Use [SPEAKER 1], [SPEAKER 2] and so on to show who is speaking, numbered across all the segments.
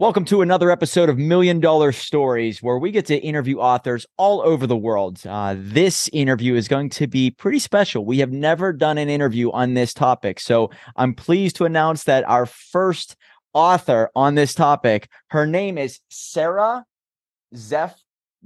[SPEAKER 1] Welcome to another episode of Million Dollar Stories, where we get to interview authors all over the world. Uh, this interview is going to be pretty special. We have never done an interview on this topic. So I'm pleased to announce that our first author on this topic, her name is Sara Zeff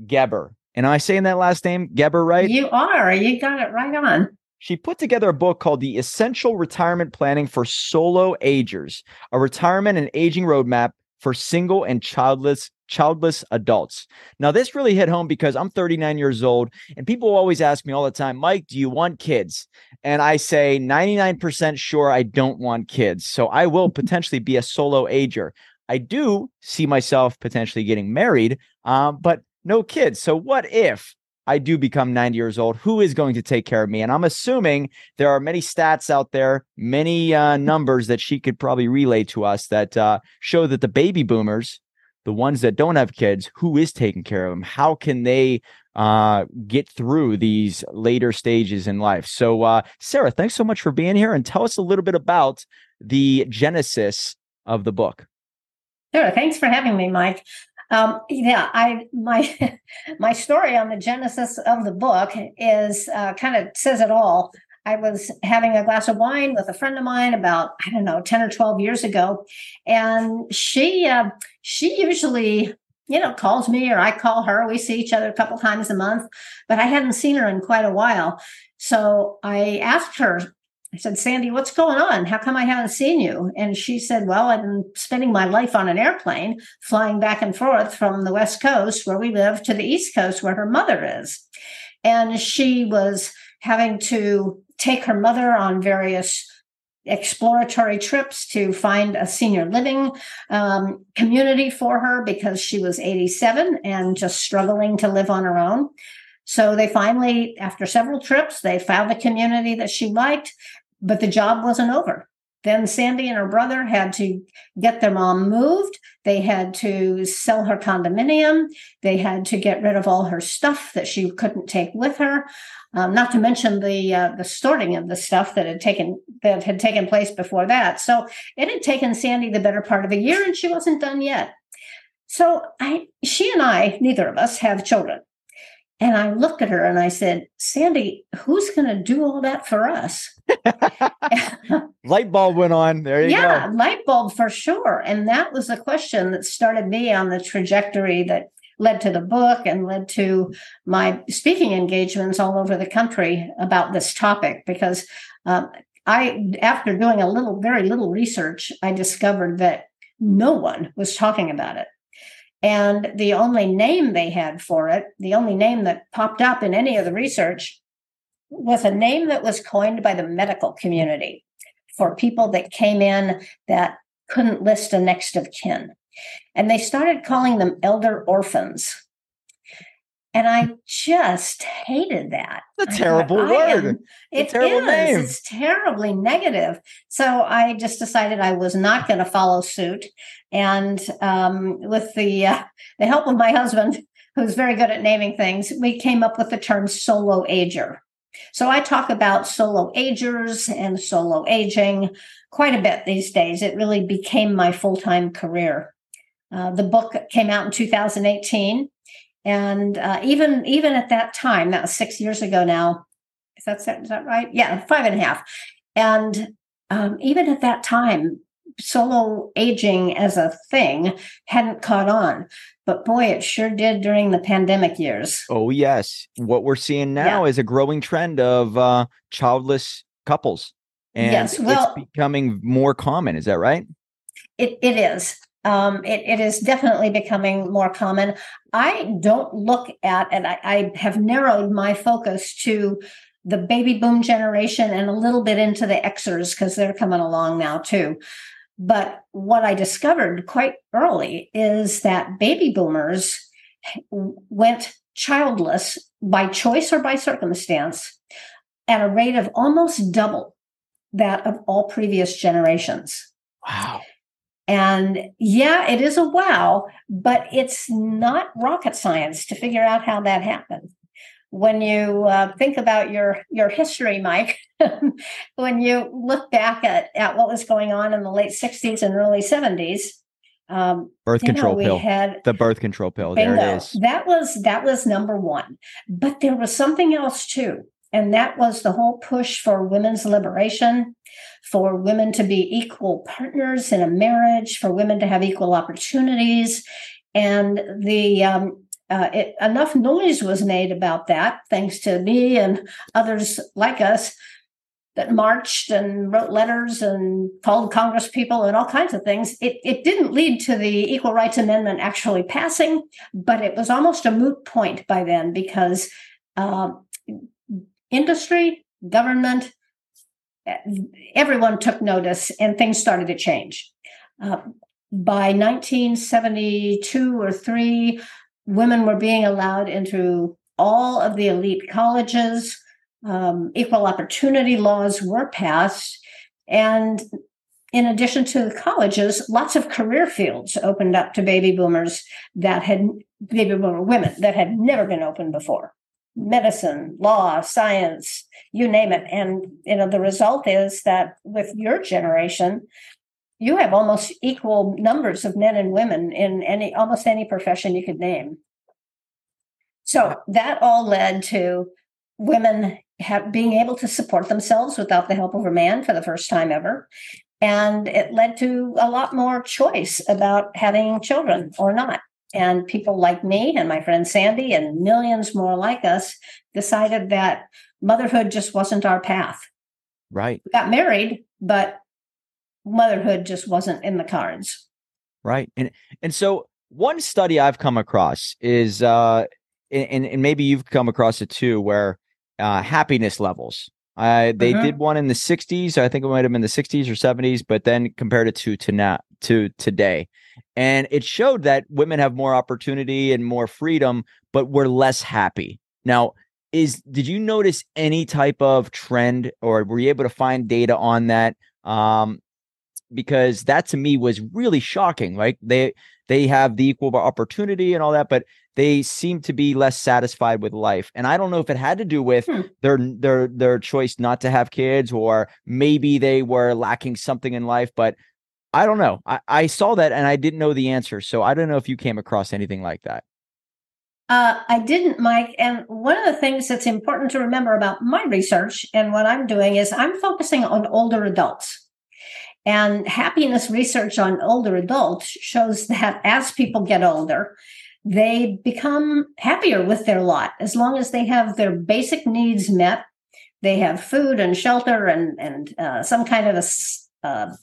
[SPEAKER 1] Geber. And am I saying that last name, Geber, right?
[SPEAKER 2] You are. You got it right on.
[SPEAKER 1] She put together a book called The Essential Retirement Planning for Solo Agers, a retirement and aging roadmap for single and childless childless adults. Now this really hit home because I'm 39 years old and people always ask me all the time, "Mike, do you want kids?" And I say 99% sure I don't want kids. So I will potentially be a solo ager. I do see myself potentially getting married, uh, but no kids. So what if I do become 90 years old, who is going to take care of me? And I'm assuming there are many stats out there, many uh, numbers that she could probably relay to us that uh, show that the baby boomers, the ones that don't have kids, who is taking care of them? How can they uh, get through these later stages in life? So, uh, Sara, thanks so much for being here and tell us a little bit about the genesis of the book.
[SPEAKER 2] Sure. Thanks for having me, Mike. Um, yeah, I my my story on the genesis of the book is uh, kind of says it all. I was having a glass of wine with a friend of mine about I don't know ten or twelve years ago, and she uh, she usually you know calls me or I call her. We see each other a couple times a month, but I hadn't seen her in quite a while. So I asked her I said, Sandy, what's going on? How come I haven't seen you? And she said, Well, I've been spending my life on an airplane, flying back and forth from the West Coast, where we live, to the East Coast, where her mother is. And she was having to take her mother on various exploratory trips to find a senior living um, community for her because she was 87 and just struggling to live on her own. So they finally, after several trips, they found a community that she liked but the job wasn't over. Then Sandy and her brother had to get their mom moved. They had to sell her condominium. They had to get rid of all her stuff that she couldn't take with her. Um, not to mention the uh, the sorting of the stuff that had taken that had taken place before that. So it had taken Sandy the better part of a year, and she wasn't done yet. So I, she and I, neither of us have children. And I looked at her and I said, Sandy, who's going to do all that for us?
[SPEAKER 1] light bulb went on. There you
[SPEAKER 2] yeah,
[SPEAKER 1] go.
[SPEAKER 2] Yeah, light bulb for sure. And that was the question that started me on the trajectory that led to the book and led to my speaking engagements all over the country about this topic because um, I, after doing a little, very little research, I discovered that no one was talking about it. And the only name they had for it, the only name that popped up in any of the research, was a name that was coined by the medical community for people that came in that couldn't list a next of kin. And they started calling them elder orphans. And I just hated that.
[SPEAKER 1] a terrible thought, word. Am,
[SPEAKER 2] it terrible is. Name. It's terribly negative. So I just decided I was not going to follow suit. And um, with the uh, the help of my husband, who's very good at naming things, we came up with the term solo ager. So I talk about solo agers and solo aging quite a bit these days. It really became my full time career. Uh, the book came out in 2018 and uh, even even at that time, that was six years ago now. Is that is that right? Yeah, five and a half. And um, even at that time, solo aging as a thing hadn't caught on. But boy, it sure did during the pandemic years.
[SPEAKER 1] Oh yes, what we're seeing now yeah. is a growing trend of uh, childless couples, and yes, well, it's becoming more common. Is that right?
[SPEAKER 2] It it is um, it, it is definitely becoming more common. I don't look at, and I, I have narrowed my focus to the baby boom generation and a little bit into the Xers because they're coming along now too. But what I discovered quite early is that baby boomers went childless by choice or by circumstance at a rate of almost double that of all previous generations.
[SPEAKER 1] Wow.
[SPEAKER 2] And yeah, it is a wow, but it's not rocket science to figure out how that happened. When you uh, think about your your history, Mike, when you look back at, at what was going on in the late 60s and early 70s, Um,
[SPEAKER 1] birth
[SPEAKER 2] know,
[SPEAKER 1] control
[SPEAKER 2] we
[SPEAKER 1] pill.
[SPEAKER 2] had
[SPEAKER 1] the birth control pill.
[SPEAKER 2] bingo.
[SPEAKER 1] There it is.
[SPEAKER 2] That was that was number one. But there was something else too, and that was the whole push for women's liberation, for women to be equal partners in a marriage, for women to have equal opportunities, and the um, uh, it, enough noise was made about that, thanks to me and others like us that marched and wrote letters and called Congress people and all kinds of things. It, it didn't lead to the Equal Rights Amendment actually passing, but it was almost a moot point by then because uh, industry, government, everyone took notice and things started to change. Uh, by 1972 or 3, women were being allowed into all of the elite colleges um, equal opportunity laws were passed. And in addition to the colleges, lots of career fields opened up to baby boomers that had baby boomer women that had never been open before. Medicine, law, science, you name it. And you know, the result is that with your generation, you have almost equal numbers of men and women in any almost any profession you could name. So that all led to women have, being able to support themselves without the help of a man for the first time ever. And it led to a lot more choice about having children or not. And people like me and my friend Sandy and millions more like us decided that motherhood just wasn't our path.
[SPEAKER 1] Right.
[SPEAKER 2] We got married, but motherhood just wasn't in the cards.
[SPEAKER 1] Right. And and so one study I've come across is uh and, and maybe you've come across it too, where uh, happiness levels. Uh, they
[SPEAKER 2] Mhm.
[SPEAKER 1] did one in the 60s. I think it might have been the 60s or 70s, but then compared it to to now to today, and it showed that women have more opportunity and more freedom, but we're less happy. Now, is did you notice any type of trend, or were you able to find data on that? Um, because that to me was really shocking. Like they they have the equal opportunity and all that, but they seem to be less satisfied with life. And I don't know if it had to do with
[SPEAKER 2] Hmm.
[SPEAKER 1] their their their choice not to have kids, or maybe they were lacking something in life. But I don't know. I, I saw that and I didn't know the answer. So I don't know if you came across anything like that.
[SPEAKER 2] Uh, I didn't, Mike. And one of the things that's important to remember about my research and what I'm doing is I'm focusing on older adults. And happiness research on older adults shows that as people get older, they become happier with their lot as long as they have their basic needs met. They have food and shelter and and uh, some kind of a uh,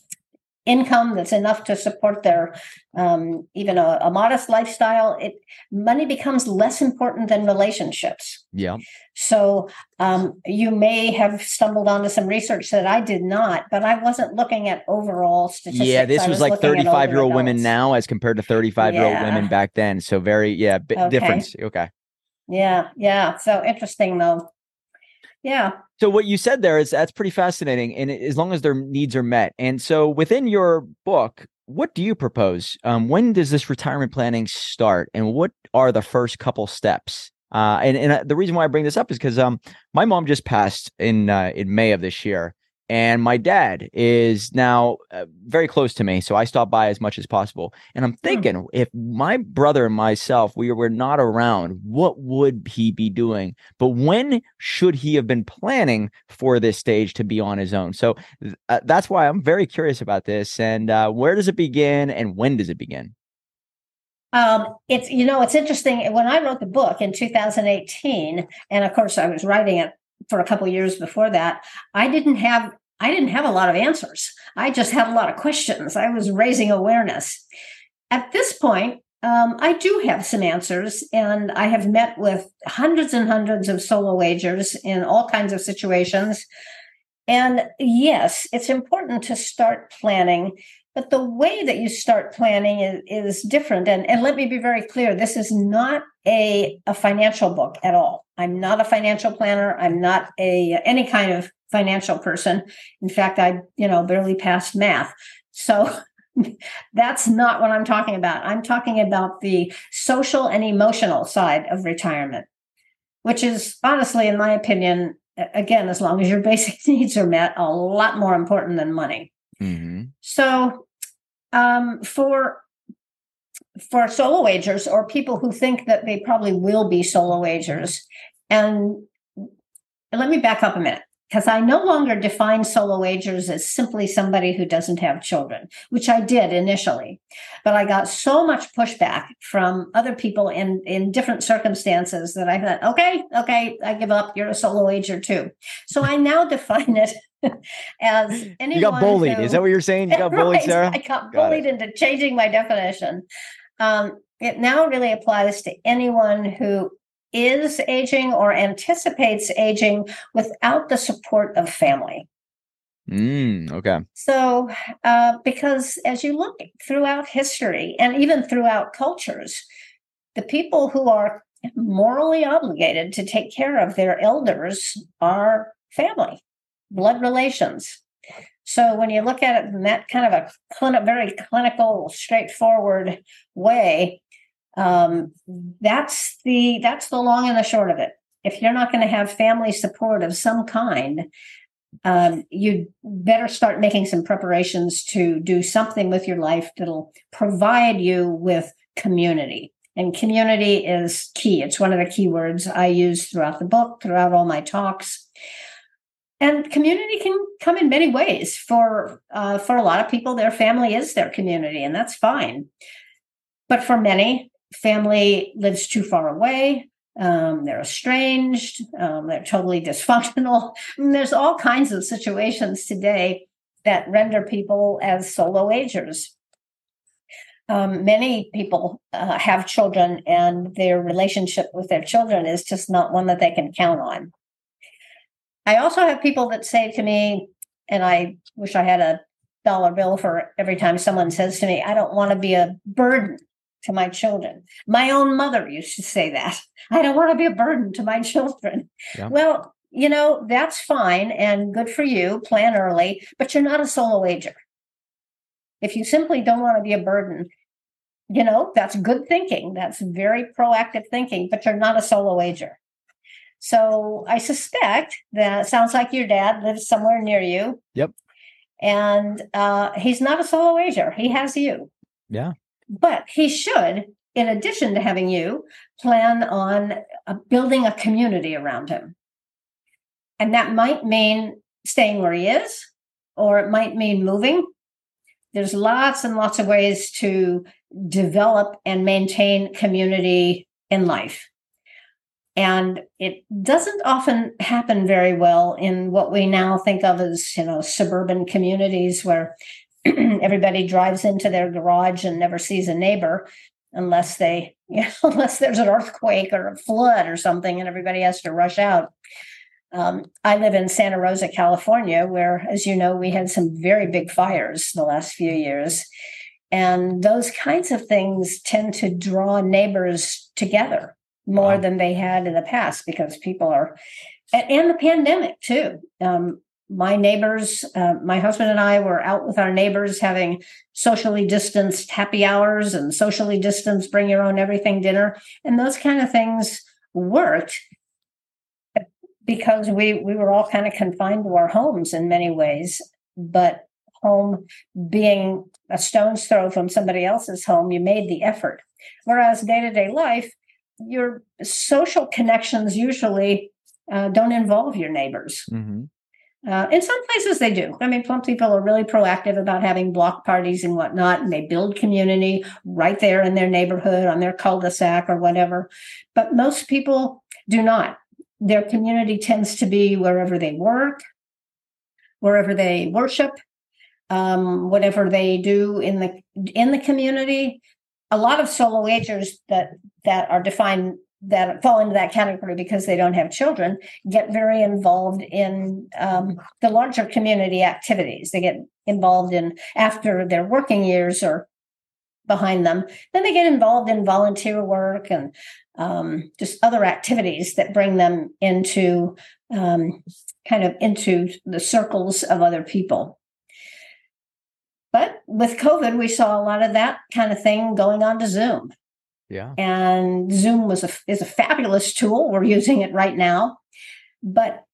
[SPEAKER 2] income that's enough to support their um, even a, a modest lifestyle. It money becomes less important than relationships.
[SPEAKER 1] Yeah.
[SPEAKER 2] So um, you may have stumbled onto some research that I did not, but I wasn't looking at overall statistics.
[SPEAKER 1] Yeah. This
[SPEAKER 2] I
[SPEAKER 1] was like
[SPEAKER 2] looking at
[SPEAKER 1] 35 year old women now as compared to 35 year old
[SPEAKER 2] Yeah.
[SPEAKER 1] women back then. So very, yeah, bit
[SPEAKER 2] Okay.
[SPEAKER 1] difference. Okay.
[SPEAKER 2] Yeah, yeah. So interesting though. Yeah.
[SPEAKER 1] So what you said there is that's pretty fascinating, and as long as their needs are met. And so within your book, what do you propose? Um, when does this retirement planning start, and what are the first couple steps? Uh, and and uh, the reason why I bring this up is because um, my mom just passed in uh, in May of this year, and my dad is now uh, very close to me, so I stop by as much as possible. And I'm thinking, if my brother and myself we were not around, what would he be doing? But when should he have been planning for this stage to be on his own? So uh, that's why I'm very curious about this. And uh, where does it begin, and when does it begin?
[SPEAKER 2] Um, it's you know it's interesting. When I wrote the book in 2018, and of course I was writing it for a couple years before that, I didn't have I didn't have a lot of answers. I just had a lot of questions. I was raising awareness. At this point, um, I do have some answers, and I have met with hundreds and hundreds of solo agers in all kinds of situations. And yes, it's important to start planning but the way that you start planning is, is different and, and let me be very clear this is not a, a financial book at all i'm not a financial planner i'm not a any kind of financial person in fact i you know barely passed math so that's not what i'm talking about i'm talking about the social and emotional side of retirement which is honestly in my opinion again as long as your basic needs are met a lot more important than money
[SPEAKER 1] Mm-hmm.
[SPEAKER 2] so, um, for for solo agers or people who think that they probably will be solo agers. And let me back up a minute because I no longer define solo agers as simply somebody who doesn't have children, which I did initially. But I got so much pushback from other people in, in different circumstances that I thought, okay, okay, I give up. You're a solo ager too. So I now define it as anyone.
[SPEAKER 1] You got bullied. Who, Is that what you're saying? You got bullied, right, Sara?
[SPEAKER 2] I got, got bullied it. into changing my definition. Um, it now really applies to anyone who is aging or anticipates aging without the support of family.
[SPEAKER 1] Mm, okay.
[SPEAKER 2] So, uh, because as you look throughout history and even throughout cultures, the people who are morally obligated to take care of their elders are family, blood relations. So when you look at it in that kind of a clin- very clinical, straightforward way, um, that's the that's the long and the short of it. If you're not going to have family support of some kind, um, you better start making some preparations to do something with your life that'll provide you with community. And community is key. It's one of the key words I use throughout the book, throughout all my talks. And community can come in many ways. For uh, for a lot of people, their family is their community, and that's fine. But for many, family lives too far away. Um, they're estranged. Um, they're totally dysfunctional. Mean, there's all kinds of situations today that render people as solo agers. Um, many people uh, have children, and their relationship with their children is just not one that they can count on. I also have people that say to me, and I wish I had a dollar bill for every time someone says to me, I don't want to be a burden to my children. My own mother used to say that. I don't want to be a burden to my children. Yeah. Well, you know, that's fine and good for you. Plan early, but you're not a solo ager. If you simply don't want to be a burden, you know, that's good thinking. That's very proactive thinking, but you're not a solo ager. So I suspect that sounds like your dad lives somewhere near you.
[SPEAKER 1] Yep.
[SPEAKER 2] And uh, he's not a solo ager. He has you.
[SPEAKER 1] Yeah.
[SPEAKER 2] But he should, in addition to having you, plan on uh, building a community around him. And that might mean staying where he is, or it might mean moving. There's lots and lots of ways to develop and maintain community in life. And it doesn't often happen very well in what we now think of as, you know, suburban communities where everybody drives into their garage and never sees a neighbor unless they you know, unless there's an earthquake or a flood or something and everybody has to rush out. Um, i live in santa rosa california where as you know we had some very big fires the last few years. And those kinds of things tend to draw neighbors together more wow. than they had in the past because people are and the pandemic too. Um, my neighbors, uh, my husband and I were out with our neighbors having socially distanced happy hours and socially distanced bring your own everything dinner. And those kind of things worked because we, we were all kind of confined to our homes in many ways. But home being a stone's throw from somebody else's home, you made the effort. Whereas day to day life, your social connections usually uh, don't involve your neighbors. Mm-hmm. Uh, in some places they do. I mean, some people are really proactive about having block parties and whatnot, and they build community right there in their neighborhood, on their cul-de-sac or whatever. But most people do not. Their community tends to be wherever they work, wherever they worship, um, whatever they do in the in the community. A lot of solo agers that that are defined that fall into that category because they don't have children get very involved in um, the larger community activities. They get involved in after their working years or behind them. Then they get involved in volunteer work and um, just other activities that bring them into um, kind of into the circles of other people. But with COVID, we saw a lot of that kind of thing going on to Zoom.
[SPEAKER 1] Yeah.
[SPEAKER 2] And Zoom was a is a fabulous tool. We're using it right now. But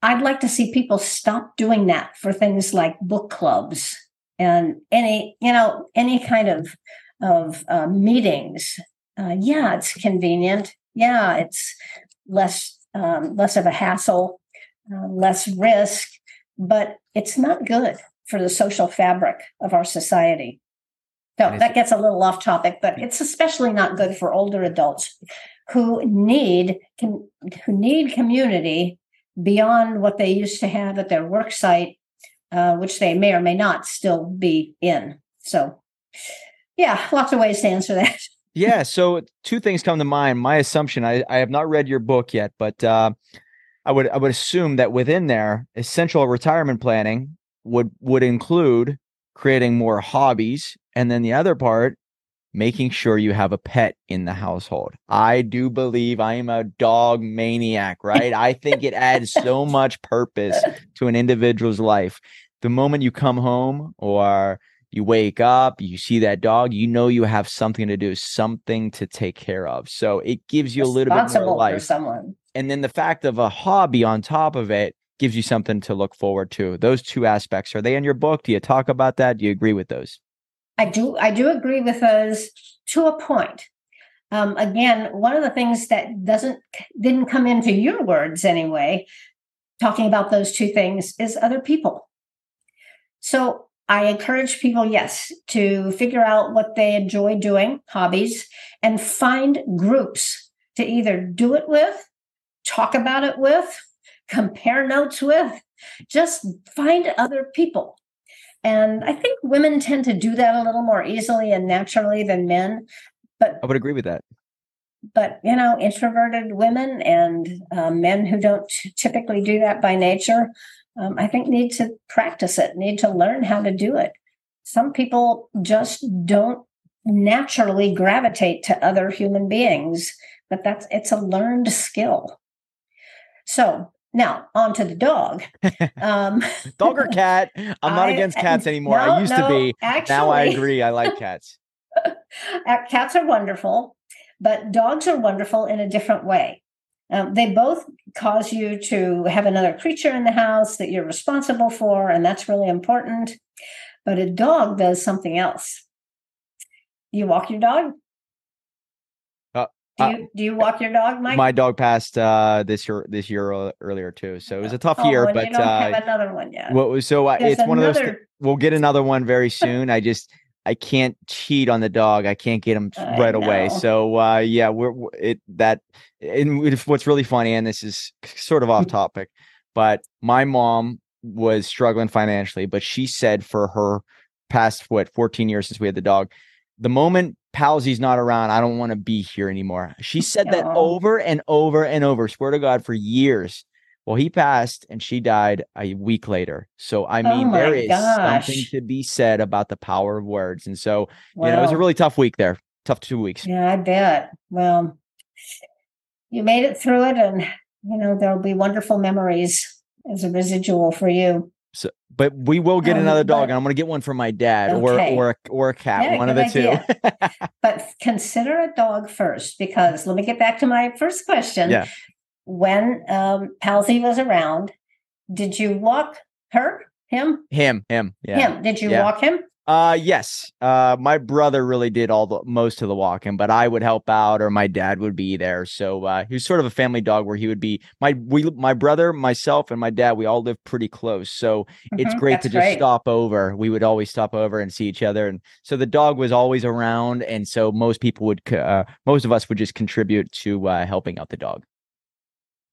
[SPEAKER 2] I'd like to see people stop doing that for things like book clubs and any, you know, any kind of of uh, meetings. Uh, yeah, it's convenient. Yeah, it's less um, less of a hassle, uh, less risk, but it's not good for the social fabric of our society. So that gets a little off topic, but it's especially not good for older adults who need who need community beyond what they used to have at their work site, uh, which they may or may not still be in. So, yeah, lots of ways to answer that.
[SPEAKER 1] yeah. So two things come to mind. My assumption, I, I have not read your book yet, but uh, I would I would assume that within there, essential retirement planning would would include creating more hobbies, and then the other part, making sure you have a pet in the household. I do believe I am a dog maniac, right? I think it adds so much purpose to an individual's life. The moment you come home or you wake up, you see that dog, you know you have something to do, something to take care of. So it gives you a little bit more life.
[SPEAKER 2] For someone.
[SPEAKER 1] And then the fact of a hobby on top of it gives you something to look forward to. Those two aspects are they in your book? Do you talk about that? Do you agree with those?
[SPEAKER 2] I do. I do agree with those to a point. Um, again, one of the things that doesn't didn't come into your words anyway, talking about those two things is other people. So I encourage people, yes, to figure out what they enjoy doing, hobbies, and find groups to either do it with, talk about it with, compare notes with. Just find other people. And I think women tend to do that a little more easily and naturally than men. But
[SPEAKER 1] I would agree with that.
[SPEAKER 2] But, you know, introverted women and uh, men who don't typically do that by nature, um, I think need to practice it, need to learn how to do it. Some people just don't naturally gravitate to other human beings, but that's it's a learned skill. So now, on to the dog.
[SPEAKER 1] Um, dog or cat? I'm not I, against cats anymore. No, I used no, to be. Actually, now I agree. I like cats.
[SPEAKER 2] cats are wonderful, but dogs are wonderful in a different way. Um, they both cause you to have another creature in the house that you're responsible for, and that's really important. But a dog does something else. You walk your dog, do uh, you, do you walk your dog, Mike?
[SPEAKER 1] My dog passed uh, this year this year earlier too, so it was a tough oh, year. But
[SPEAKER 2] you don't uh, have another one yet.
[SPEAKER 1] Well, so uh, it's another... one of those. Th- we'll get another one very soon. I just I can't cheat on the dog. I can't get him right away. So uh, yeah, we're it that. And what's really funny, and this is sort of off topic, but my mom was struggling financially, but she said for her past what 14 years since we had the dog, the moment Palsy's not around, I don't want to be here anymore. She said that over and over and over, swear to God, for years. Well, he passed and she died a week later. So, I oh mean, oh there is gosh. something to be said about the power of words. And so, well, you know, it was a really tough week there, tough two weeks.
[SPEAKER 2] Yeah, I bet. Well, you made it through it, and, you know, there'll be wonderful memories as a residual for you.
[SPEAKER 1] So, but we will get um, another dog, but, and I'm going to get one for my dad okay. or or a, or a cat, yeah, one of the idea.
[SPEAKER 2] two. but consider a dog first, because let me get back to my first question.
[SPEAKER 1] Yeah.
[SPEAKER 2] When um, Palsy was around, did you walk her, him,
[SPEAKER 1] him, him, yeah.
[SPEAKER 2] him? Did you yeah. walk him?
[SPEAKER 1] Uh yes. Uh my brother really did all the most of the walking, but I would help out or my dad would be there. So uh he was sort of a family dog where he would be my we my brother, myself and my dad, we all live pretty close. So mm-hmm, it's great to just great. stop over. We would always stop over and see each other and so the dog was always around and so most people would uh, most of us would just contribute to uh helping out the dog.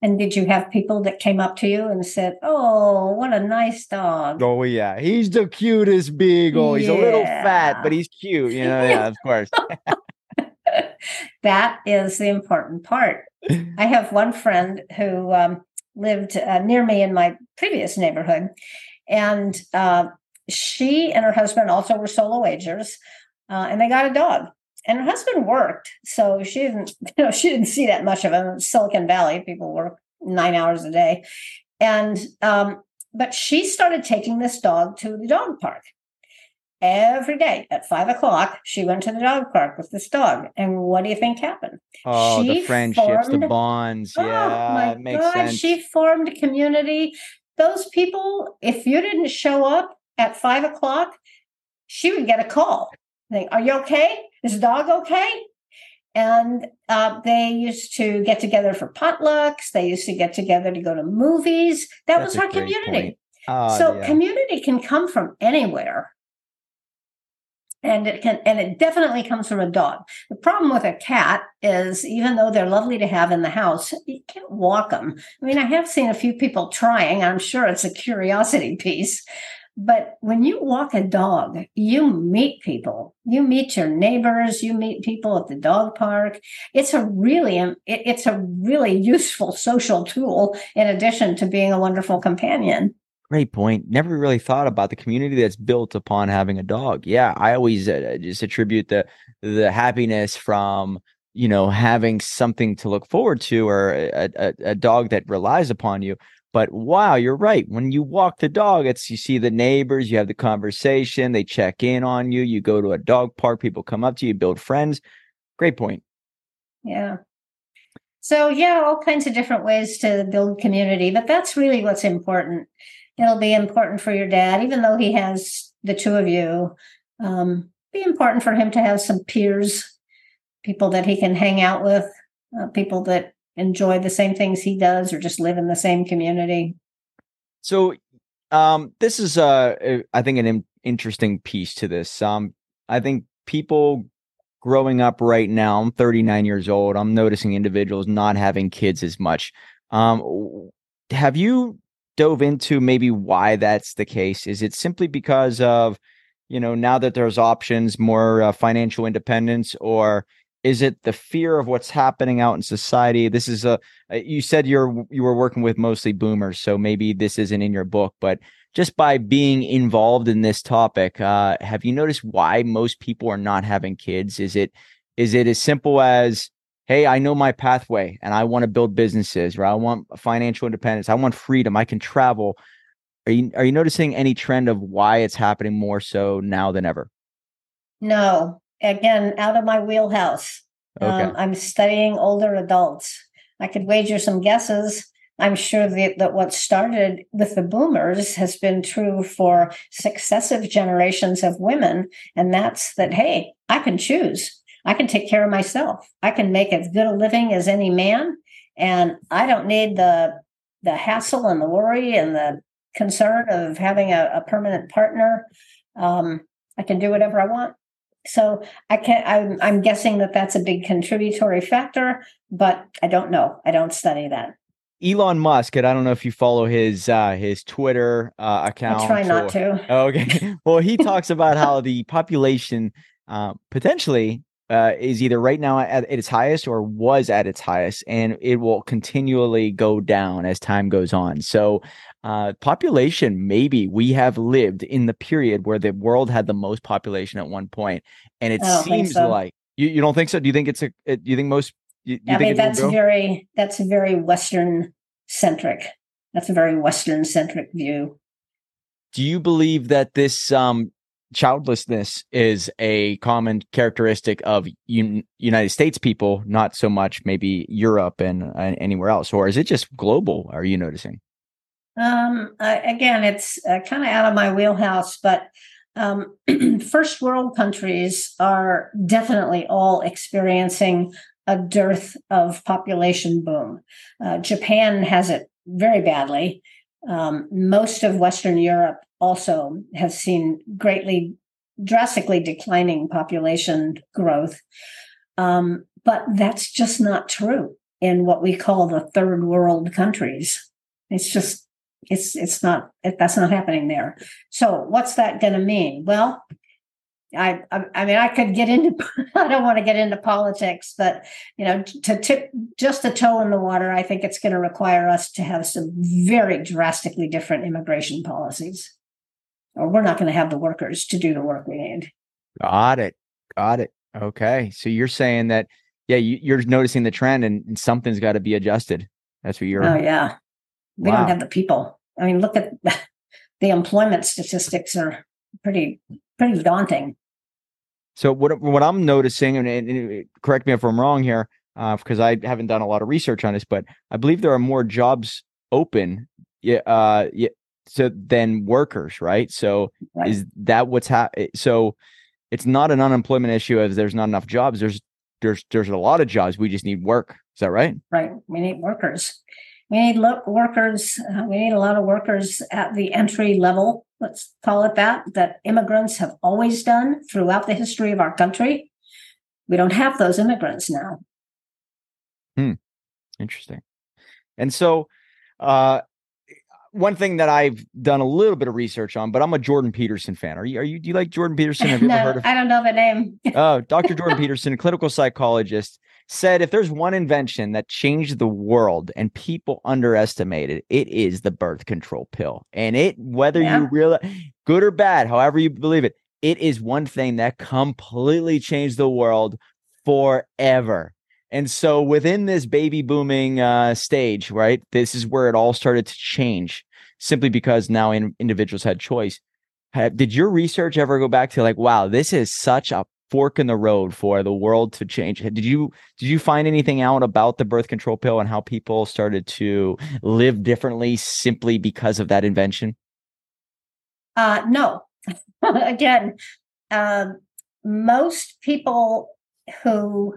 [SPEAKER 2] And did you have people that came up to you and said, "Oh, what a nice dog"?
[SPEAKER 1] Oh yeah, he's the cutest beagle. Oh, he's a little fat, but he's cute. You know, yeah, of course.
[SPEAKER 2] that is the important part. I have one friend who um, lived uh, near me in my previous neighborhood, and uh, she and her husband also were solo agers, uh, and they got a dog and her husband worked, so she didn't, you know, she didn't see that much of him. Silicon Valley, people work nine hours a day, and um, but she started taking this dog to the dog park every day at five o'clock. She went to the dog park with this dog, and what do you think happened?
[SPEAKER 1] Oh, she the friendships, formed, the bonds. Oh, yeah, makes God, sense.
[SPEAKER 2] She formed a community. Those people, if you didn't show up at five o'clock, she would get a call. Think, are you okay? Is the dog okay? And uh, they used to get together for potlucks. They used to get together to go to movies. That
[SPEAKER 1] That's
[SPEAKER 2] was our community. So
[SPEAKER 1] yeah.
[SPEAKER 2] community can come from anywhere. And it can and it definitely comes from a dog. The problem with a cat is even though they're lovely to have in the house, you can't walk them. I mean, I have seen a few people trying. I'm sure it's a curiosity piece. But when you walk a dog, you meet people. You meet your neighbors. You meet people at the dog park. It's a really, it's a really useful social tool in addition to being a wonderful companion.
[SPEAKER 1] Great point. Never really thought about the community that's built upon having a dog. Yeah, I always uh, just attribute the the happiness from you know having something to look forward to or a, a, a dog that relies upon you. But wow, you're right. When you walk the dog, it's you see the neighbors, you have the conversation, they check in on you. You go to a dog park, people come up to you, build friends. Great point.
[SPEAKER 2] Yeah. So, yeah, all kinds of different ways to build community, but that's really what's important. It'll be important for your dad, even though he has the two of you. Um, be important for him to have some peers, people that he can hang out with, uh, people that enjoy the same things he does or just live in the same community.
[SPEAKER 1] So, um, this is uh, I think an in- interesting piece to this. Um, I think people growing up right now. I'm 39 years old. I'm noticing individuals not having kids as much. Um, have you dove into maybe why that's the case? Is it simply because of you know now that there's options, more uh, financial independence, or is it the fear of what's happening out in society? This is a uh, you said you're you were working with mostly boomers, so maybe this isn't in your book, but just by being involved in this topic, uh, have you noticed why most people are not having kids? Is it is it as simple as hey, I know my pathway and I want to build businesses, or I want financial independence, I want freedom, I can travel. Are you are you noticing any trend of why it's happening more so now than ever?
[SPEAKER 2] No, again, out of my wheelhouse.
[SPEAKER 1] Okay.
[SPEAKER 2] Um, I'm studying older adults. I could wager some guesses. I'm sure that, that what started with the boomers has been true for successive generations of women. And that's that, hey, I can choose. I can take care of myself. I can make as good a living as any man. And I don't need the the hassle and the worry and the concern of having a, a permanent partner. Um, I can do whatever I want. So I can't. I'm, I'm guessing that that's a big contributory factor, but I don't know. I don't study that.
[SPEAKER 1] Elon Musk, and I don't know if you follow his uh, his Twitter uh, account.
[SPEAKER 2] I try not
[SPEAKER 1] or-
[SPEAKER 2] to.
[SPEAKER 1] Okay. Well, he talks about how the population uh, potentially uh, is either right now at, at its highest or was at its highest, and it will continually go down as time goes on. So, uh, population maybe we have lived in the period where the world had the most population at one point, and it
[SPEAKER 2] I don't think
[SPEAKER 1] seems
[SPEAKER 2] so.
[SPEAKER 1] like you, you don't think so. Do you think it's a? Do you think most? You, you
[SPEAKER 2] I
[SPEAKER 1] think
[SPEAKER 2] mean, that's very that's a very Western centric. That's a very Western centric view.
[SPEAKER 1] do you believe that this um childlessness is a common characteristic of un- United States people, not so much maybe Europe and, and anywhere else, or is it just global? Are you noticing?
[SPEAKER 2] Um, I, again, it's uh, kind of out of my wheelhouse, but um, first world countries are definitely all experiencing a dearth of population boom. Uh, Japan has it very badly. Um, most of Western Europe also has seen greatly, drastically declining population growth. Um, but that's just not true in what we call the third world countries. It's just it's it's not it, that's not happening there so what's that going to mean well I, I i mean i could get into i don't want to get into politics but you know to tip just a toe in the water i think it's going to require us to have some very drastically different immigration policies or we're not going to have the workers to do the work we need
[SPEAKER 1] Got it. Got it. Okay. So you're saying that, yeah, you, you're noticing the trend and, and something's got to be adjusted. That's what you're.
[SPEAKER 2] oh yeah we
[SPEAKER 1] Wow.
[SPEAKER 2] don't have the people i mean look at the employment statistics are pretty pretty daunting
[SPEAKER 1] So what what I'm noticing, and, and- correct me if I'm wrong here, because I haven't done a lot of research on this, but I believe there are more jobs open, yeah, uh, yeah, so than workers, right? So
[SPEAKER 2] Right.
[SPEAKER 1] is that what's happening? So it's not an unemployment issue as there's not enough jobs. There's there's there's a lot of jobs. We just need work. Is that right?
[SPEAKER 2] Right. We need workers. We need lo- workers. Uh, we need a lot of workers at the entry level. Let's call it that. That immigrants have always done throughout the history of our country. We don't have those immigrants now.
[SPEAKER 1] Hmm. Interesting. And so, uh, one thing that I've done a little bit of research on, but I'm a Jordan Peterson fan. Are you? Are you? Do you like Jordan Peterson? Have you
[SPEAKER 2] no,
[SPEAKER 1] ever heard of?
[SPEAKER 2] I don't know the name.
[SPEAKER 1] Oh, Dr. Jordan Peterson, clinical psychologist, said if there's one invention that changed the world and people underestimated, it is the birth control pill. And it, whether
[SPEAKER 2] Yeah.
[SPEAKER 1] you realize good or bad, however you believe it, it is one thing that completely changed the world forever. And so within this baby booming uh, stage, right, this is where it all started to change simply because now in, individuals had choice. Did your research ever go back to like, wow, this is such a fork in the road for the world to change? Did you did you find anything out about the birth control pill and how people started to live differently simply because of that invention?
[SPEAKER 2] Uh, no. Again, um, most people who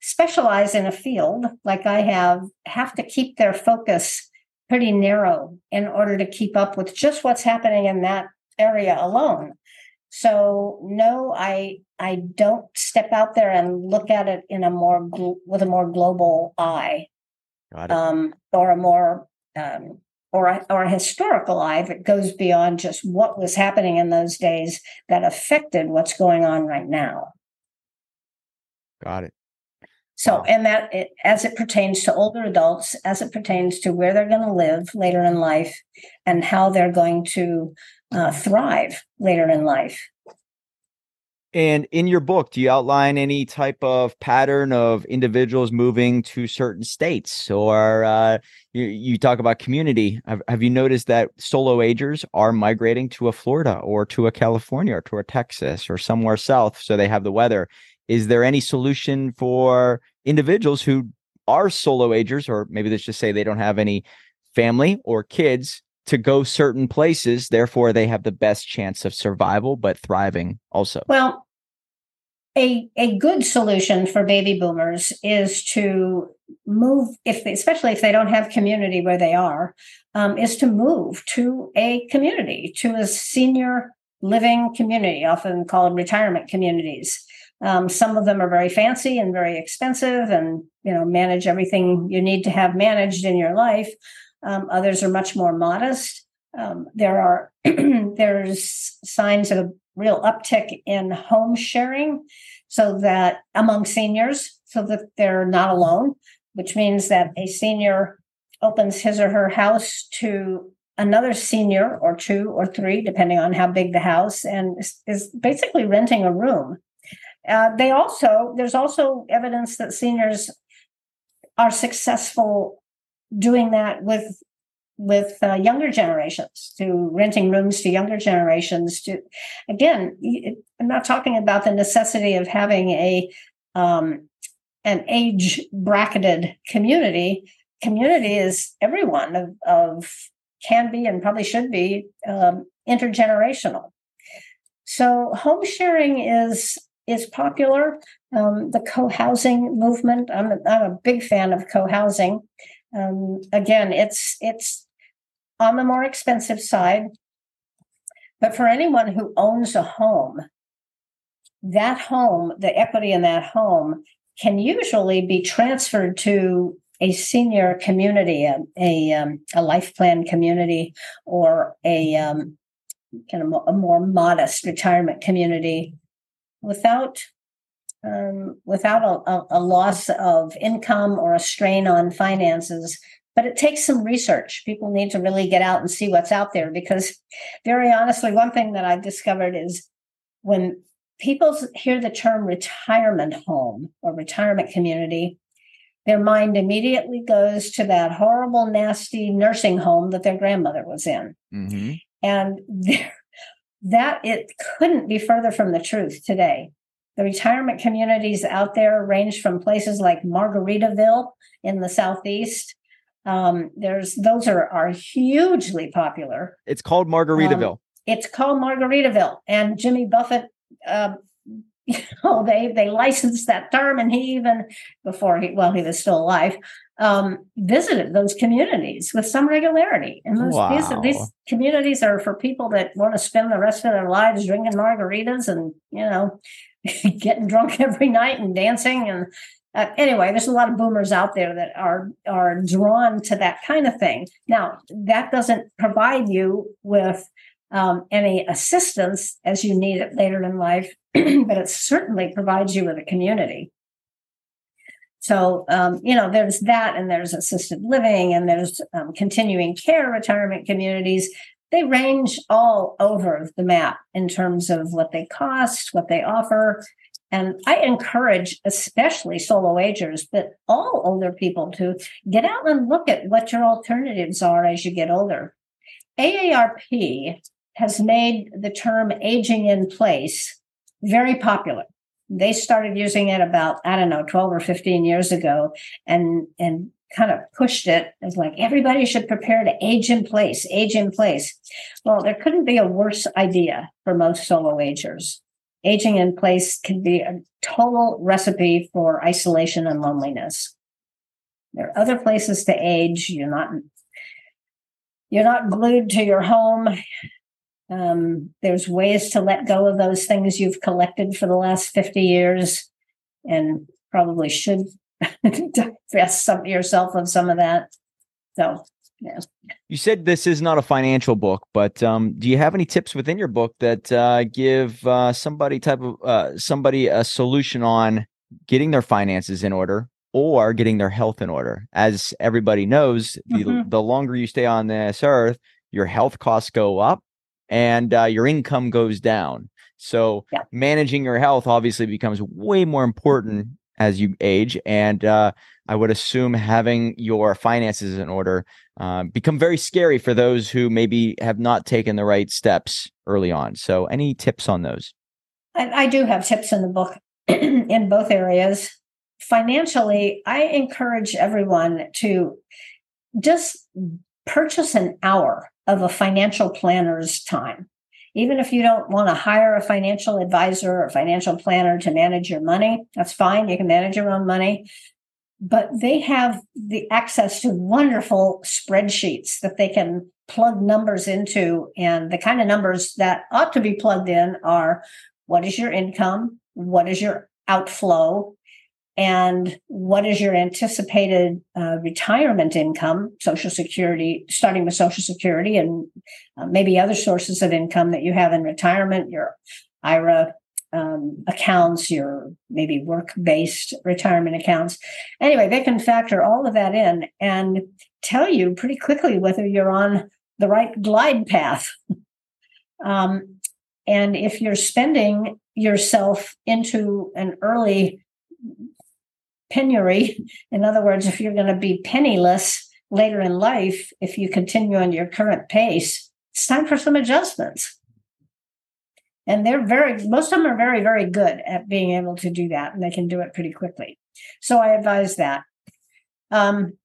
[SPEAKER 2] specialize in a field like I have have to keep their focus pretty narrow in order to keep up with just what's happening in that area alone. So no, I I don't step out there and look at it in a more gl- with a more global eye
[SPEAKER 1] Got it.
[SPEAKER 2] um, or a more um, or a, or a historical eye that goes beyond just what was happening in those days that affected what's going on right now.
[SPEAKER 1] Got it.
[SPEAKER 2] So,
[SPEAKER 1] Wow.
[SPEAKER 2] and that it, as it pertains to older adults, as it pertains to where they're going to live later in life, and how they're going to uh, thrive later in life.
[SPEAKER 1] And in your book, do you outline any type of pattern of individuals moving to certain states, or uh, you, you talk about community? Have, have you noticed that solo agers are migrating to a Florida or to a California or to a Texas or somewhere south, so they have the weather? Is there any solution for individuals who are solo agers, or maybe let's just say they don't have any family or kids to go certain places, therefore they have the best chance of survival but thriving also?
[SPEAKER 2] Well, a a good solution for baby boomers is to move, if especially if they don't have community where they are, um, is to move to a community, to a senior living community, often called retirement communities. Um, some of them are very fancy and very expensive, and you know manage everything you need to have managed in your life. Um, others are much more modest. Um, there are there's signs of a real uptick in home sharing, so that among seniors, so that they're not alone, which means that a senior opens his or her house to another senior or two or three, depending on how big the house, and is, basically renting a room. Uh, they also there's also evidence that seniors are successful doing that with with uh, younger generations to renting rooms to younger generations to again i'm not talking about the necessity of having a um, an age bracketed community. Community is everyone of, of can be and probably should be um, intergenerational. So home sharing is is popular. Um, the co-housing movement I'm a, I'm a big fan of co-housing um, again it's it's on the more expensive side but for anyone who owns a home that home the equity in that home can usually be transferred to a senior community a, a, um, a life plan community or a um, kind of a more modest retirement community without um, without a, a, loss of income or a strain on finances. But it takes some research. People need to really get out and see what's out there because, very honestly, one thing that I've discovered is when people hear the term retirement home or retirement community, their mind immediately goes to that horrible, nasty nursing home that their grandmother was in.
[SPEAKER 1] Mm-hmm.
[SPEAKER 2] And there, that it couldn't be further from the truth today. The retirement communities out there range from places like Margaritaville in the southeast. Um, there's those are are hugely popular.
[SPEAKER 1] It's called Margaritaville.
[SPEAKER 2] It's called Margaritaville, and Jimmy Buffett uh, you know, they they licensed that term, and he even before he well he was still alive um, visited those communities with some regularity. And those, wow. these, these communities are for people that want to spend the rest of their lives drinking margaritas and you know getting drunk every night and dancing and uh, anyway, there's a lot of boomers out there that are are drawn to that kind of thing. Now, that doesn't provide you with um, any assistance as you need it later in life, but it certainly provides you with a community. So, um, you know, there's that, and there's assisted living, and there's um, continuing care retirement communities. They range all over the map in terms of what they cost, what they offer. And I encourage, especially solo agers, but all older people to get out and look at what your alternatives are as you get older. AARP has made the term aging in place very popular. They started using it about, I don't know, 12 or 15 years ago and, and kind of pushed it as like everybody should prepare to age in place, age in place. Well, there couldn't be a worse idea for most solo agers. Aging in place can be a total recipe for isolation and loneliness. There are other places to age. You're not you're not glued to your home. Um, there's ways to let go of those things you've collected for the last 50 years and probably should divest some yourself of some of that. So yeah.
[SPEAKER 1] You said this is not a financial book, but um, do you have any tips within your book that uh, give uh, somebody type of uh, somebody a solution on getting their finances in order or getting their health in order? As everybody knows, mm-hmm. the, the longer you stay on this earth, your health costs go up and uh, your income goes down. So yeah. managing your health obviously becomes way more important as you age. And uh, I would assume having your finances in order uh, become very scary for those who maybe have not taken the right steps early on. So, any tips on those?
[SPEAKER 2] I, I do have tips in the book in both areas. Financially, I encourage everyone to just purchase an hour of a financial planner's time. Even if you don't want to hire a financial advisor or financial planner to manage your money, that's fine. You can manage your own money. But they have the access to wonderful spreadsheets that they can plug numbers into. And the kind of numbers that ought to be plugged in are what is your income? What is your outflow? And what is your anticipated uh, retirement income, Social Security, starting with Social Security and uh, maybe other sources of income that you have in retirement, your IRA um, accounts, your maybe work based retirement accounts. Anyway, they can factor all of that in and tell you pretty quickly whether you're on the right glide path. um, and if you're spending yourself into an early penury. In other words, if you're going to be penniless later in life, if you continue on your current pace, it's time for some adjustments. And they're very, most of them are very, very good at being able to do that, and they can do it pretty quickly. So I advise that. Um,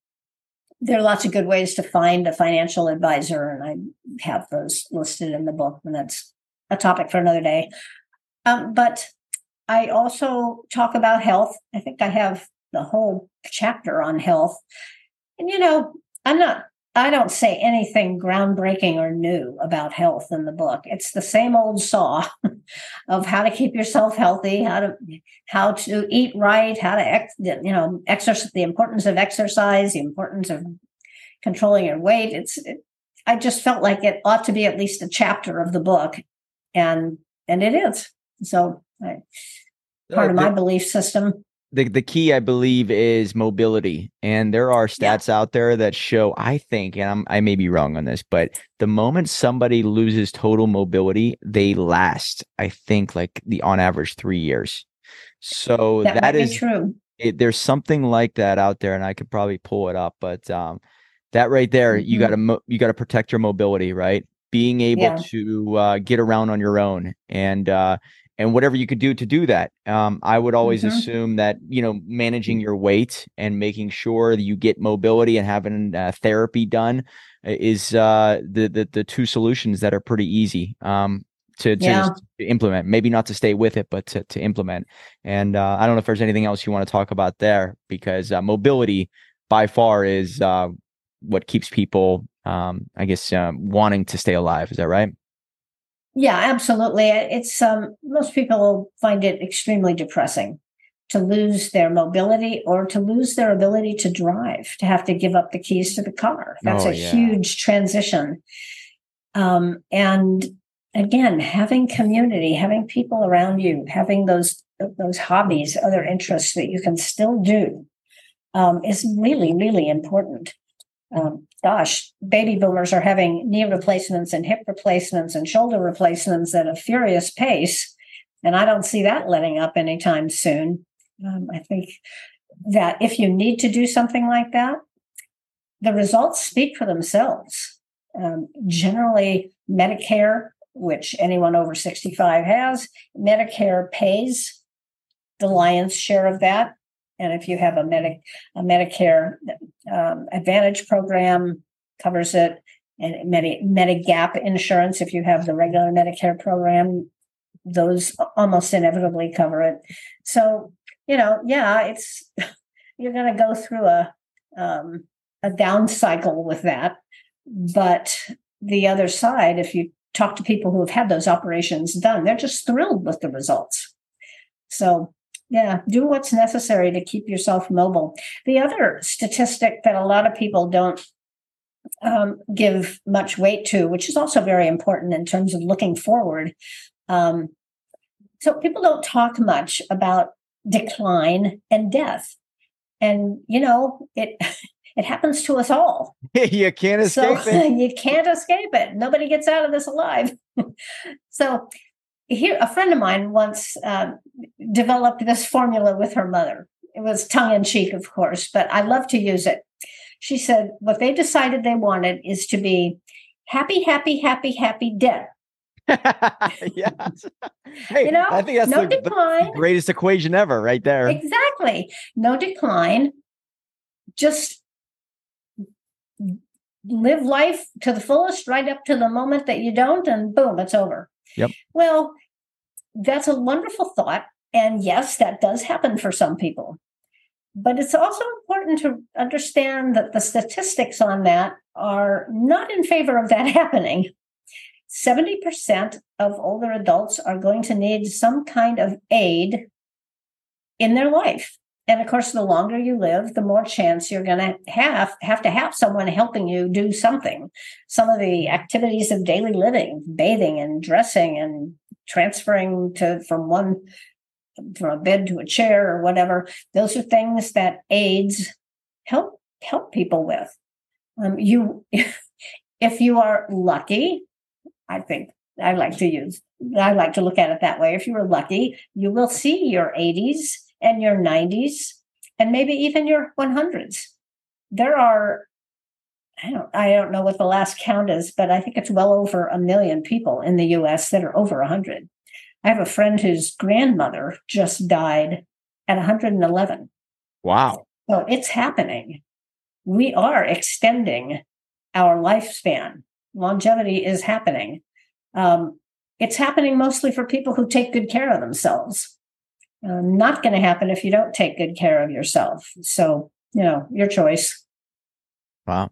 [SPEAKER 2] there are lots of good ways to find a financial advisor, and I have those listed in the book, and that's a topic for another day. Um, but I also talk about health. I think I have the whole chapter on health. And you know, I'm not I don't say anything groundbreaking or new about health in the book. It's the same old saw of how to keep yourself healthy, how to how to eat right, how to ex, you know exercise, the importance of exercise, the importance of controlling your weight. It's it, I just felt like it ought to be at least a chapter of the book, and and it is. So I, part uh, of my belief system
[SPEAKER 1] the the key I believe is mobility, and there are stats yeah. out there that show. I think, and I'm, I may be wrong on this, but the moment somebody loses total mobility, they last. I think like the on average three years. So
[SPEAKER 2] that,
[SPEAKER 1] that is
[SPEAKER 2] true.
[SPEAKER 1] It, there's something like that out there, and I could probably pull it up, but um, that right there, mm-hmm. you got to you got to protect your mobility, right? Being able yeah. to uh, get around on your own, and uh, and whatever you could do to do that. Um, I would always mm-hmm. assume that you know managing your weight and making sure that you get mobility and having uh, therapy done uh, is uh, the, the the two solutions that are pretty easy. Um, to, to, yeah. to, implement. Maybe not to stay with it, but to, to implement. And uh, I don't know if there's anything else you want to talk about there because uh, mobility by far is uh, what keeps people, um, I guess, um, wanting to stay alive. Is that right?
[SPEAKER 2] Yeah, absolutely. It's um, most people find it extremely depressing to lose their mobility or to lose their ability to drive, to have to give up the keys to the car. That's oh, a yeah. huge transition. Um, and again, having community, having people around you, having those those hobbies, other interests that you can still do, um, is really, really important. Um, gosh, baby boomers are having knee replacements and hip replacements and shoulder replacements at a furious pace. And I don't see that letting up anytime soon. Um, I think that if you need to do something like that, the results speak for themselves. Um, generally, Medicare, which anyone over 65 has, Medicare pays the lion's share of that. And if you have a, Medi- a Medicare um, Advantage program, covers it, and Medi- Medigap insurance, if you have the regular Medicare program, those almost inevitably cover it. So you know, yeah, it's you're going to go through a um, a down cycle with that, but the other side, if you talk to people who have had those operations done, they're just thrilled with the results. So yeah, do what's necessary to keep yourself mobile. The other statistic that a lot of people don't um, give much weight to, which is also very important in terms of looking forward. Um, so people don't talk much about decline and death. And you know, it it happens to us all.
[SPEAKER 1] you can't escape
[SPEAKER 2] so, it. you can't escape it. Nobody gets out of this alive. so here, a friend of mine once uh, developed this formula with her mother. It was tongue in cheek, of course, but I love to use it. She said, What they decided they wanted is to be happy, happy, happy, happy, dead.
[SPEAKER 1] yes. Hey, you know, I think that's no the, decline. the greatest equation ever, right there.
[SPEAKER 2] Exactly. No decline. Just live life to the fullest right up to the moment that you don't, and boom, it's over.
[SPEAKER 1] Yep.
[SPEAKER 2] Well, that's a wonderful thought. And yes, that does happen for some people. But it's also important to understand that the statistics on that are not in favor of that happening. 70% of older adults are going to need some kind of aid in their life. And of course, the longer you live, the more chance you're going to have have to have someone helping you do something. Some of the activities of daily living, bathing and dressing and transferring to from one from a bed to a chair or whatever. Those are things that aids help help people with. Um, you, if you are lucky, I think I like to use, I like to look at it that way. If you are lucky, you will see your 80s and your 90s and maybe even your 100s. There are, I don't, I don't know what the last count is, but I think it's well over a million people in the US that are over 100. I have a friend whose grandmother just died at 111.
[SPEAKER 1] Wow.
[SPEAKER 2] So it's happening. We are extending our lifespan longevity is happening. Um, it's happening mostly for people who take good care of themselves. Uh, not going to happen if you don't take good care of yourself. So, you know, your choice.
[SPEAKER 1] Wow.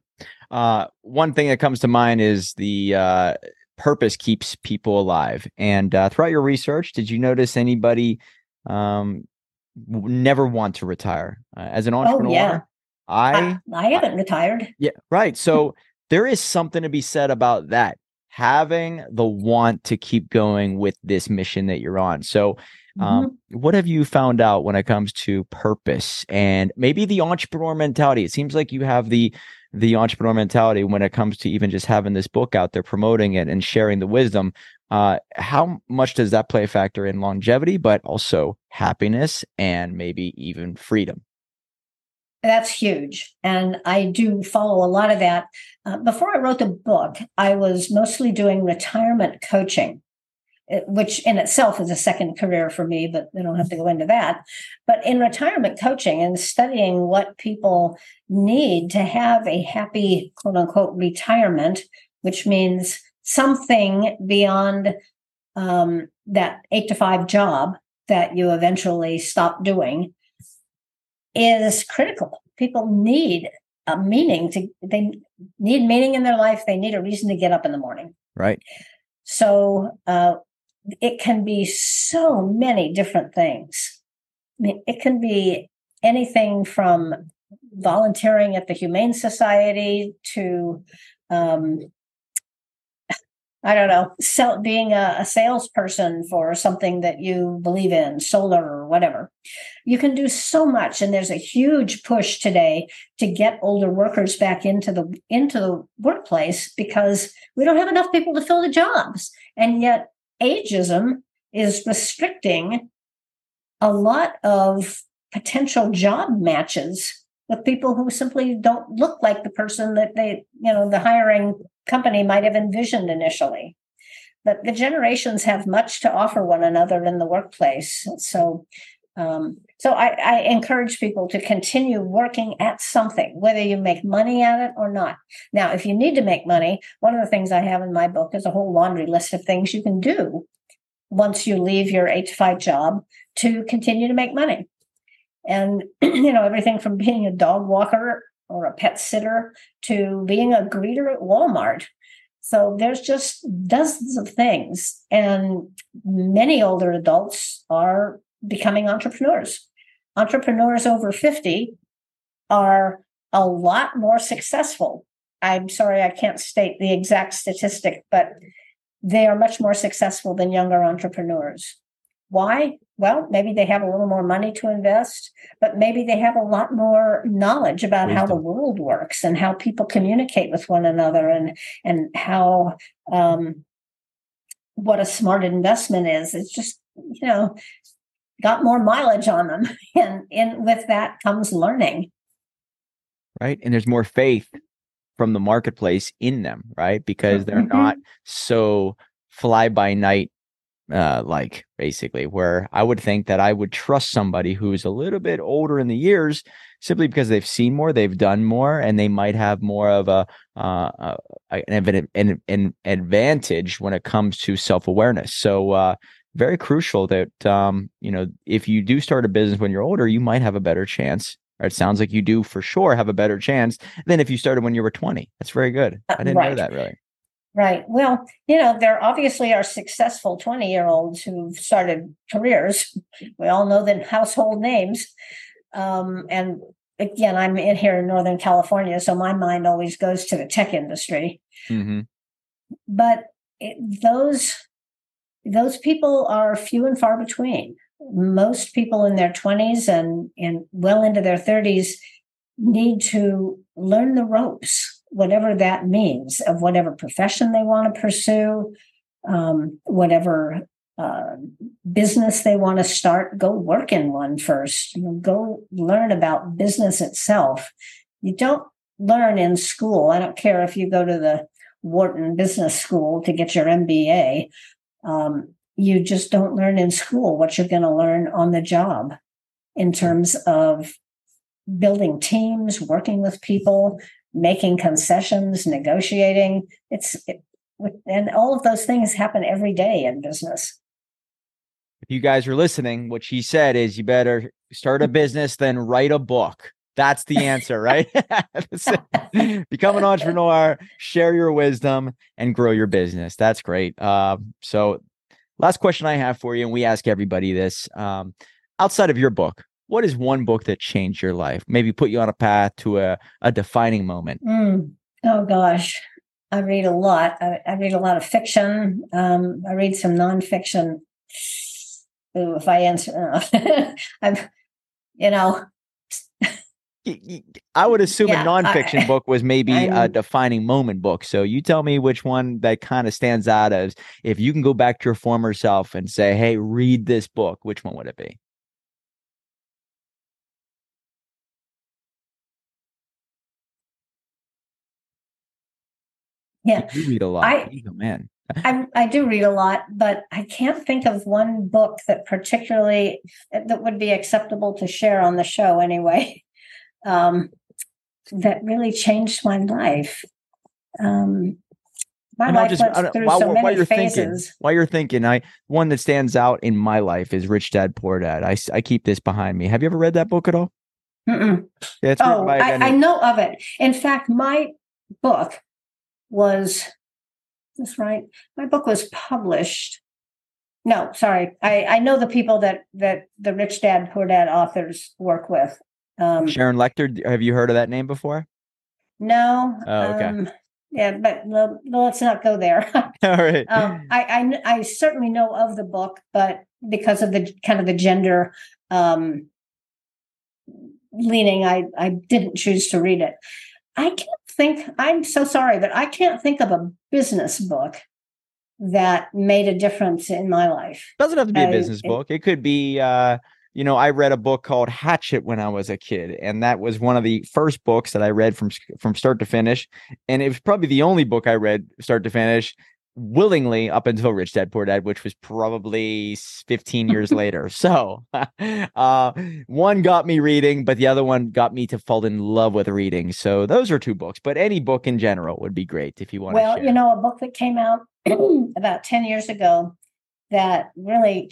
[SPEAKER 1] Uh, one thing that comes to mind is the uh, purpose keeps people alive. And uh, throughout your research, did you notice anybody um, never want to retire uh, as an entrepreneur? Oh,
[SPEAKER 2] yeah.
[SPEAKER 1] I,
[SPEAKER 2] I, I haven't retired.
[SPEAKER 1] Yeah, right. So there is something to be said about that having the want to keep going with this mission that you're on so um, mm-hmm. what have you found out when it comes to purpose and maybe the entrepreneur mentality it seems like you have the the entrepreneur mentality when it comes to even just having this book out there promoting it and sharing the wisdom uh, how much does that play a factor in longevity but also happiness and maybe even freedom
[SPEAKER 2] that's huge. And I do follow a lot of that. Uh, before I wrote the book, I was mostly doing retirement coaching, which in itself is a second career for me, but we don't have to go into that. But in retirement coaching and studying what people need to have a happy, quote unquote, retirement, which means something beyond um, that eight to five job that you eventually stop doing is critical. People need a meaning to they need meaning in their life. They need a reason to get up in the morning.
[SPEAKER 1] Right.
[SPEAKER 2] So uh, it can be so many different things. I mean, it can be anything from volunteering at the Humane Society to um, I don't know, sell, being a, a, salesperson for something that you believe in, solar or whatever. You can do so much, and there's a huge push today to get older workers back into the into the workplace because we don't have enough people to fill the jobs, and yet ageism is restricting a lot of potential job matches with people who simply don't look like the person that they, you know, the hiring company might have envisioned initially. But the generations have much to offer one another in the workplace. So, um, so I, I encourage people to continue working at something, whether you make money at it or not. Now, if you need to make money, one of the things I have in my book is a whole laundry list of things you can do once you leave your eight to five job to continue to make money. And, you know, everything from being a dog walker or a pet sitter to being a greeter at Walmart. So there's just dozens of things. And many older adults are becoming entrepreneurs. Entrepreneurs over 50 are a lot more successful. I'm sorry, I can't state the exact statistic, but they are much more successful than younger entrepreneurs. Why? Well, maybe they have a little more money to invest, but maybe they have a lot more knowledge about how the world works and how people communicate with one another and and how um, what a smart investment is. It's just you know got more mileage on them, and and with that comes learning.
[SPEAKER 1] Right, and there's more faith from the marketplace in them, right? Because they're mm-hmm. not so fly by night uh, like basically where I would think that I would trust somebody who's a little bit older in the years simply because they've seen more, they've done more, and they might have more of a uh, an, an, an, advantage when it comes to self awareness. So uh, very crucial that um, you know if you do start a business when you're older, you might have a better chance. Or it sounds like you do for sure have a better chance than if you started when you were 20. That's very good. I didn't right. know that really.
[SPEAKER 2] Right. Well, you know, there obviously are successful 20 year olds who've started careers. We all know the household names. Um, and again, I'm in here in Northern California, so my mind always goes to the tech industry. Mm-hmm. But it, those those people are few and far between. Most people in their 20s and, and well into their 30s need to learn the ropes whatever that means of whatever profession they want to pursue, um, whatever uh, business they want to start, go work in one first. You know, go learn about business itself. You don't learn in school. I don't care if you go to the Wharton Business School to get your MBA. Um, you just don't learn in school what you're going to learn on the job in terms of building teams, working with people, making concessions, negotiating. It's it, and all of those things happen every day in business.
[SPEAKER 1] If you guys are listening, what she said is you better start a business, then write a book. That's the answer, right? Become an entrepreneur, share your wisdom, and grow your business. That's great. Uh, so, last question I have for you, and we ask everybody this um, outside of your book, what is one book that changed your life? Maybe put you on a path to a, a defining moment.
[SPEAKER 2] Mm. Oh gosh, I read a lot. I, I read a lot of fiction. Um, I read some nonfiction. Ooh, if I answer, uh, I'm, you know.
[SPEAKER 1] I would assume yeah, a nonfiction I, book was maybe I'm, a defining moment book. So you tell me which one that kind of stands out as if you can go back to your former self and say, "Hey, read this book." Which one would it be?
[SPEAKER 2] Yeah.
[SPEAKER 1] You read a lot. I, oh, man.
[SPEAKER 2] I, I do read a lot, but I can't think of one book that particularly that would be acceptable to share on the show anyway. Um, that really changed my life. Um, my
[SPEAKER 1] And
[SPEAKER 2] life
[SPEAKER 1] just-
[SPEAKER 2] went through
[SPEAKER 1] while,
[SPEAKER 2] so
[SPEAKER 1] while
[SPEAKER 2] many
[SPEAKER 1] you're
[SPEAKER 2] phases.
[SPEAKER 1] thinking, while you're thinking, I one that stands out in my life is Rich Dad Poor Dad. I, I keep this behind me. Have you ever read that book at all?
[SPEAKER 2] Mm-mm.
[SPEAKER 1] Yeah, it's
[SPEAKER 2] Oh,
[SPEAKER 1] by
[SPEAKER 2] I, I know of it. In fact, my book was that's right. My book was published. No, sorry. I, I know the people that that the Rich Dad Poor Dad authors work with. Um,
[SPEAKER 1] Sharon Lechter. Have you heard of that name before?
[SPEAKER 2] no.
[SPEAKER 1] Oh, okay.
[SPEAKER 2] Um, yeah, but well, let's not go there.
[SPEAKER 1] all right.
[SPEAKER 2] um, I, I I certainly know of the book, but because of the kind of the gender um, leaning, I I didn't choose to read it. I can't think. I'm so sorry, but I can't think of a business book that made a difference in my life.
[SPEAKER 1] Doesn't have to be a
[SPEAKER 2] I-
[SPEAKER 1] business
[SPEAKER 2] it-
[SPEAKER 1] book. It could be, uh, you know, I read a book called Hatchet when I was a kid, and that was one of the first books that I read from from start to finish, and it was probably the only book I read start to finish willingly up until Rich Dad Poor Dad, which was probably 15 years later. So, uh, one got me reading, but the other one got me to fall in love with reading. So those are two books, but any book in general would be great if you want
[SPEAKER 2] Well, you know, a book that came out about 10 years ago that really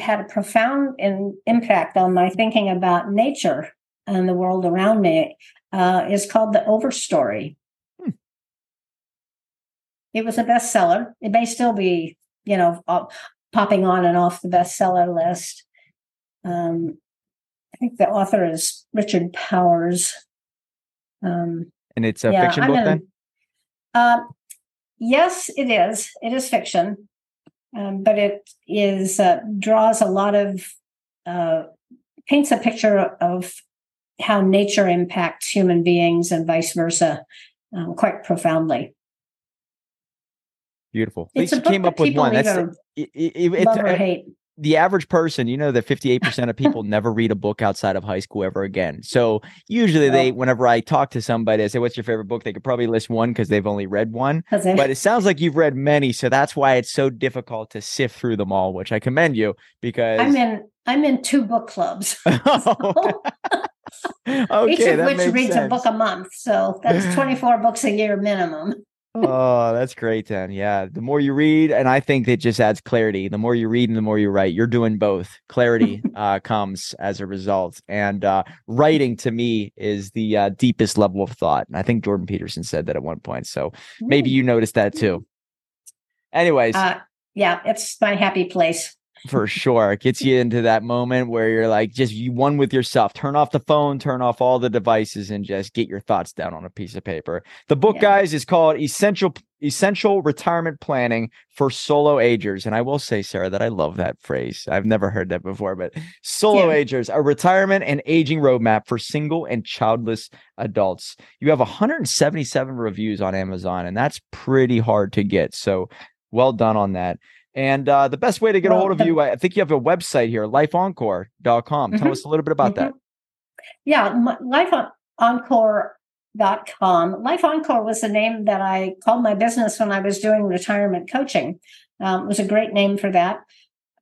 [SPEAKER 2] had a profound in, impact on my thinking about nature and the world around me uh, is called The Overstory.
[SPEAKER 1] Hmm.
[SPEAKER 2] It was a bestseller. It may still be, you know, uh, popping on and off the bestseller list. Um, I think the author is Richard Powers. Um,
[SPEAKER 1] and it's a
[SPEAKER 2] yeah,
[SPEAKER 1] fiction book
[SPEAKER 2] in-
[SPEAKER 1] then?
[SPEAKER 2] Um, yes, it is. It is fiction, um, but it is uh, draws a lot of uh, paints a picture of how nature impacts human beings and vice versa, um, quite profoundly.
[SPEAKER 1] Beautiful. At
[SPEAKER 2] It's
[SPEAKER 1] least
[SPEAKER 2] a
[SPEAKER 1] you came up with one. That's it, it, it-
[SPEAKER 2] love or hate.
[SPEAKER 1] The average person, you know, that 58% of people never read a book outside of high school ever again. So usually they, whenever I talk to somebody, I say, what's your favorite book? They could probably list one because they've only read one. But it sounds like you've read many. So that's why it's so difficult to sift through them all, which I commend you because.
[SPEAKER 2] I'm in. I'm in two book clubs.
[SPEAKER 1] Oh, okay,
[SPEAKER 2] each of
[SPEAKER 1] that
[SPEAKER 2] which reads
[SPEAKER 1] sense.
[SPEAKER 2] a book a month, so that's 24 books a year minimum.
[SPEAKER 1] Oh, that's great then. Yeah. The more you read, and I think it just adds clarity. The more you read and the more you write, you're doing both. Clarity uh, comes as a result. And uh, writing to me is the uh, deepest level of thought. And I think Jordan Peterson said that at one point. So maybe you noticed that too. Anyways,
[SPEAKER 2] Uh, yeah, it's my happy place.
[SPEAKER 1] For sure. It gets you into that moment where you're like just you one with yourself. Turn off the phone, turn off all the devices, and just get your thoughts down on a piece of paper. The book,
[SPEAKER 2] Yeah.
[SPEAKER 1] guys, is called Essential Essential Retirement Planning for Solo Agers. And I will say, Sara, that I love that phrase. I've never heard that before, but solo
[SPEAKER 2] Yeah.
[SPEAKER 1] agers, a retirement and aging roadmap for single and childless adults. You have 177 reviews on Amazon, and that's pretty hard to get. So well done on that. And uh, the best way to get a hold of you, I think you have a website here, lifeencore.com. Tell
[SPEAKER 2] Mhm.
[SPEAKER 1] us a little bit about that.
[SPEAKER 2] Yeah, my, lifeencore.com. Life Encore was the name that I called my business when I was doing retirement coaching. Um, it was a great name for that.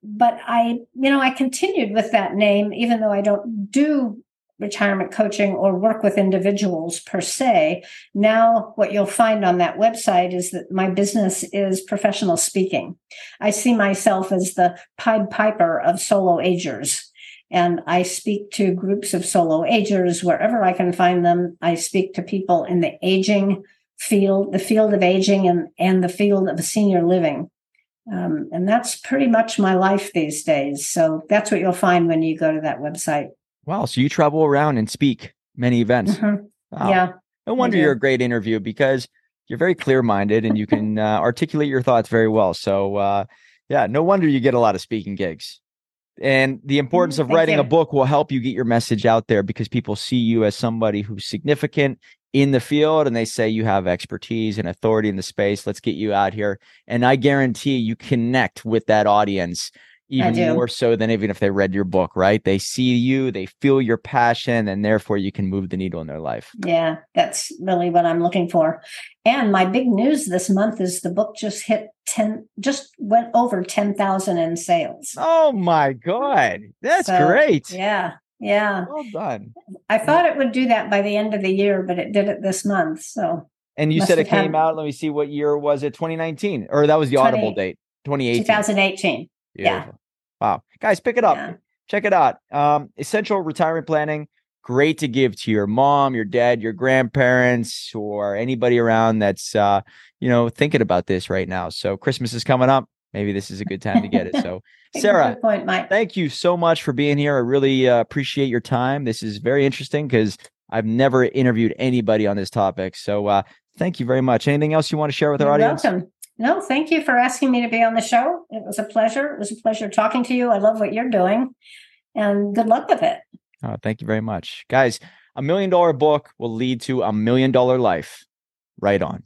[SPEAKER 2] But I, you know, I continued with that name, even though I don't do retirement coaching or work with individuals per se. Now, what you'll find on that website is that my business is professional speaking. I see myself as the Pied Piper of solo agers. And I speak to groups of solo agers wherever I can find them. I speak to people in the aging field, the field of aging and, and the field of senior living. Um, and that's pretty much my life these days. So that's what you'll find when you go to that website.
[SPEAKER 1] Wow. So you travel around and speak many events.
[SPEAKER 2] Mhm.
[SPEAKER 1] Wow.
[SPEAKER 2] Yeah.
[SPEAKER 1] No wonder you're a great interview because you're very clear minded and you can uh, articulate your thoughts very well. So, uh, yeah, no wonder you get a lot of speaking gigs. And the importance of
[SPEAKER 2] Mm, Thank
[SPEAKER 1] writing a book will help you get your message out there because people see you as somebody who's significant in the field and they say you have expertise and authority in the space. Let's get you out here. And I guarantee you connect with that audience even more so than even if they read your book, right? They see you, they feel your passion, and therefore you can move the needle in their life.
[SPEAKER 2] Yeah. That's really what I'm looking for. And my big news this month is the book just hit 10, just went over 10,000 in sales.
[SPEAKER 1] Oh my God. That's
[SPEAKER 2] So,
[SPEAKER 1] great.
[SPEAKER 2] Yeah. Yeah.
[SPEAKER 1] Well done.
[SPEAKER 2] I thought it would do that by the end of the year, but it did it this month. So
[SPEAKER 1] And you said it came out. Let me see what year was it? 2019, or that was the
[SPEAKER 2] 20
[SPEAKER 1] Audible date, 2018.
[SPEAKER 2] 2018. Yeah.
[SPEAKER 1] Wow, guys, pick it up.
[SPEAKER 2] Yeah.
[SPEAKER 1] Check it out. Um, essential retirement planning. Great to give to your mom, your dad, your grandparents, or anybody around that's uh, you know thinking about this right now. So Christmas is coming up. Maybe this is a good time to get it. So
[SPEAKER 2] Sara, point,
[SPEAKER 1] thank you so much for being here. I really uh, appreciate your time. This is very interesting because I've never interviewed anybody on this topic. So uh, thank you very much. Anything else you want to share with our
[SPEAKER 2] You're
[SPEAKER 1] audience?
[SPEAKER 2] welcome. No, thank you for asking me to be on the show. It was a pleasure. It was a pleasure talking to you. I love what you're doing, and good luck with it.
[SPEAKER 1] Oh, thank you very much. Guys, a million dollar book will lead to a million dollar life. Right on.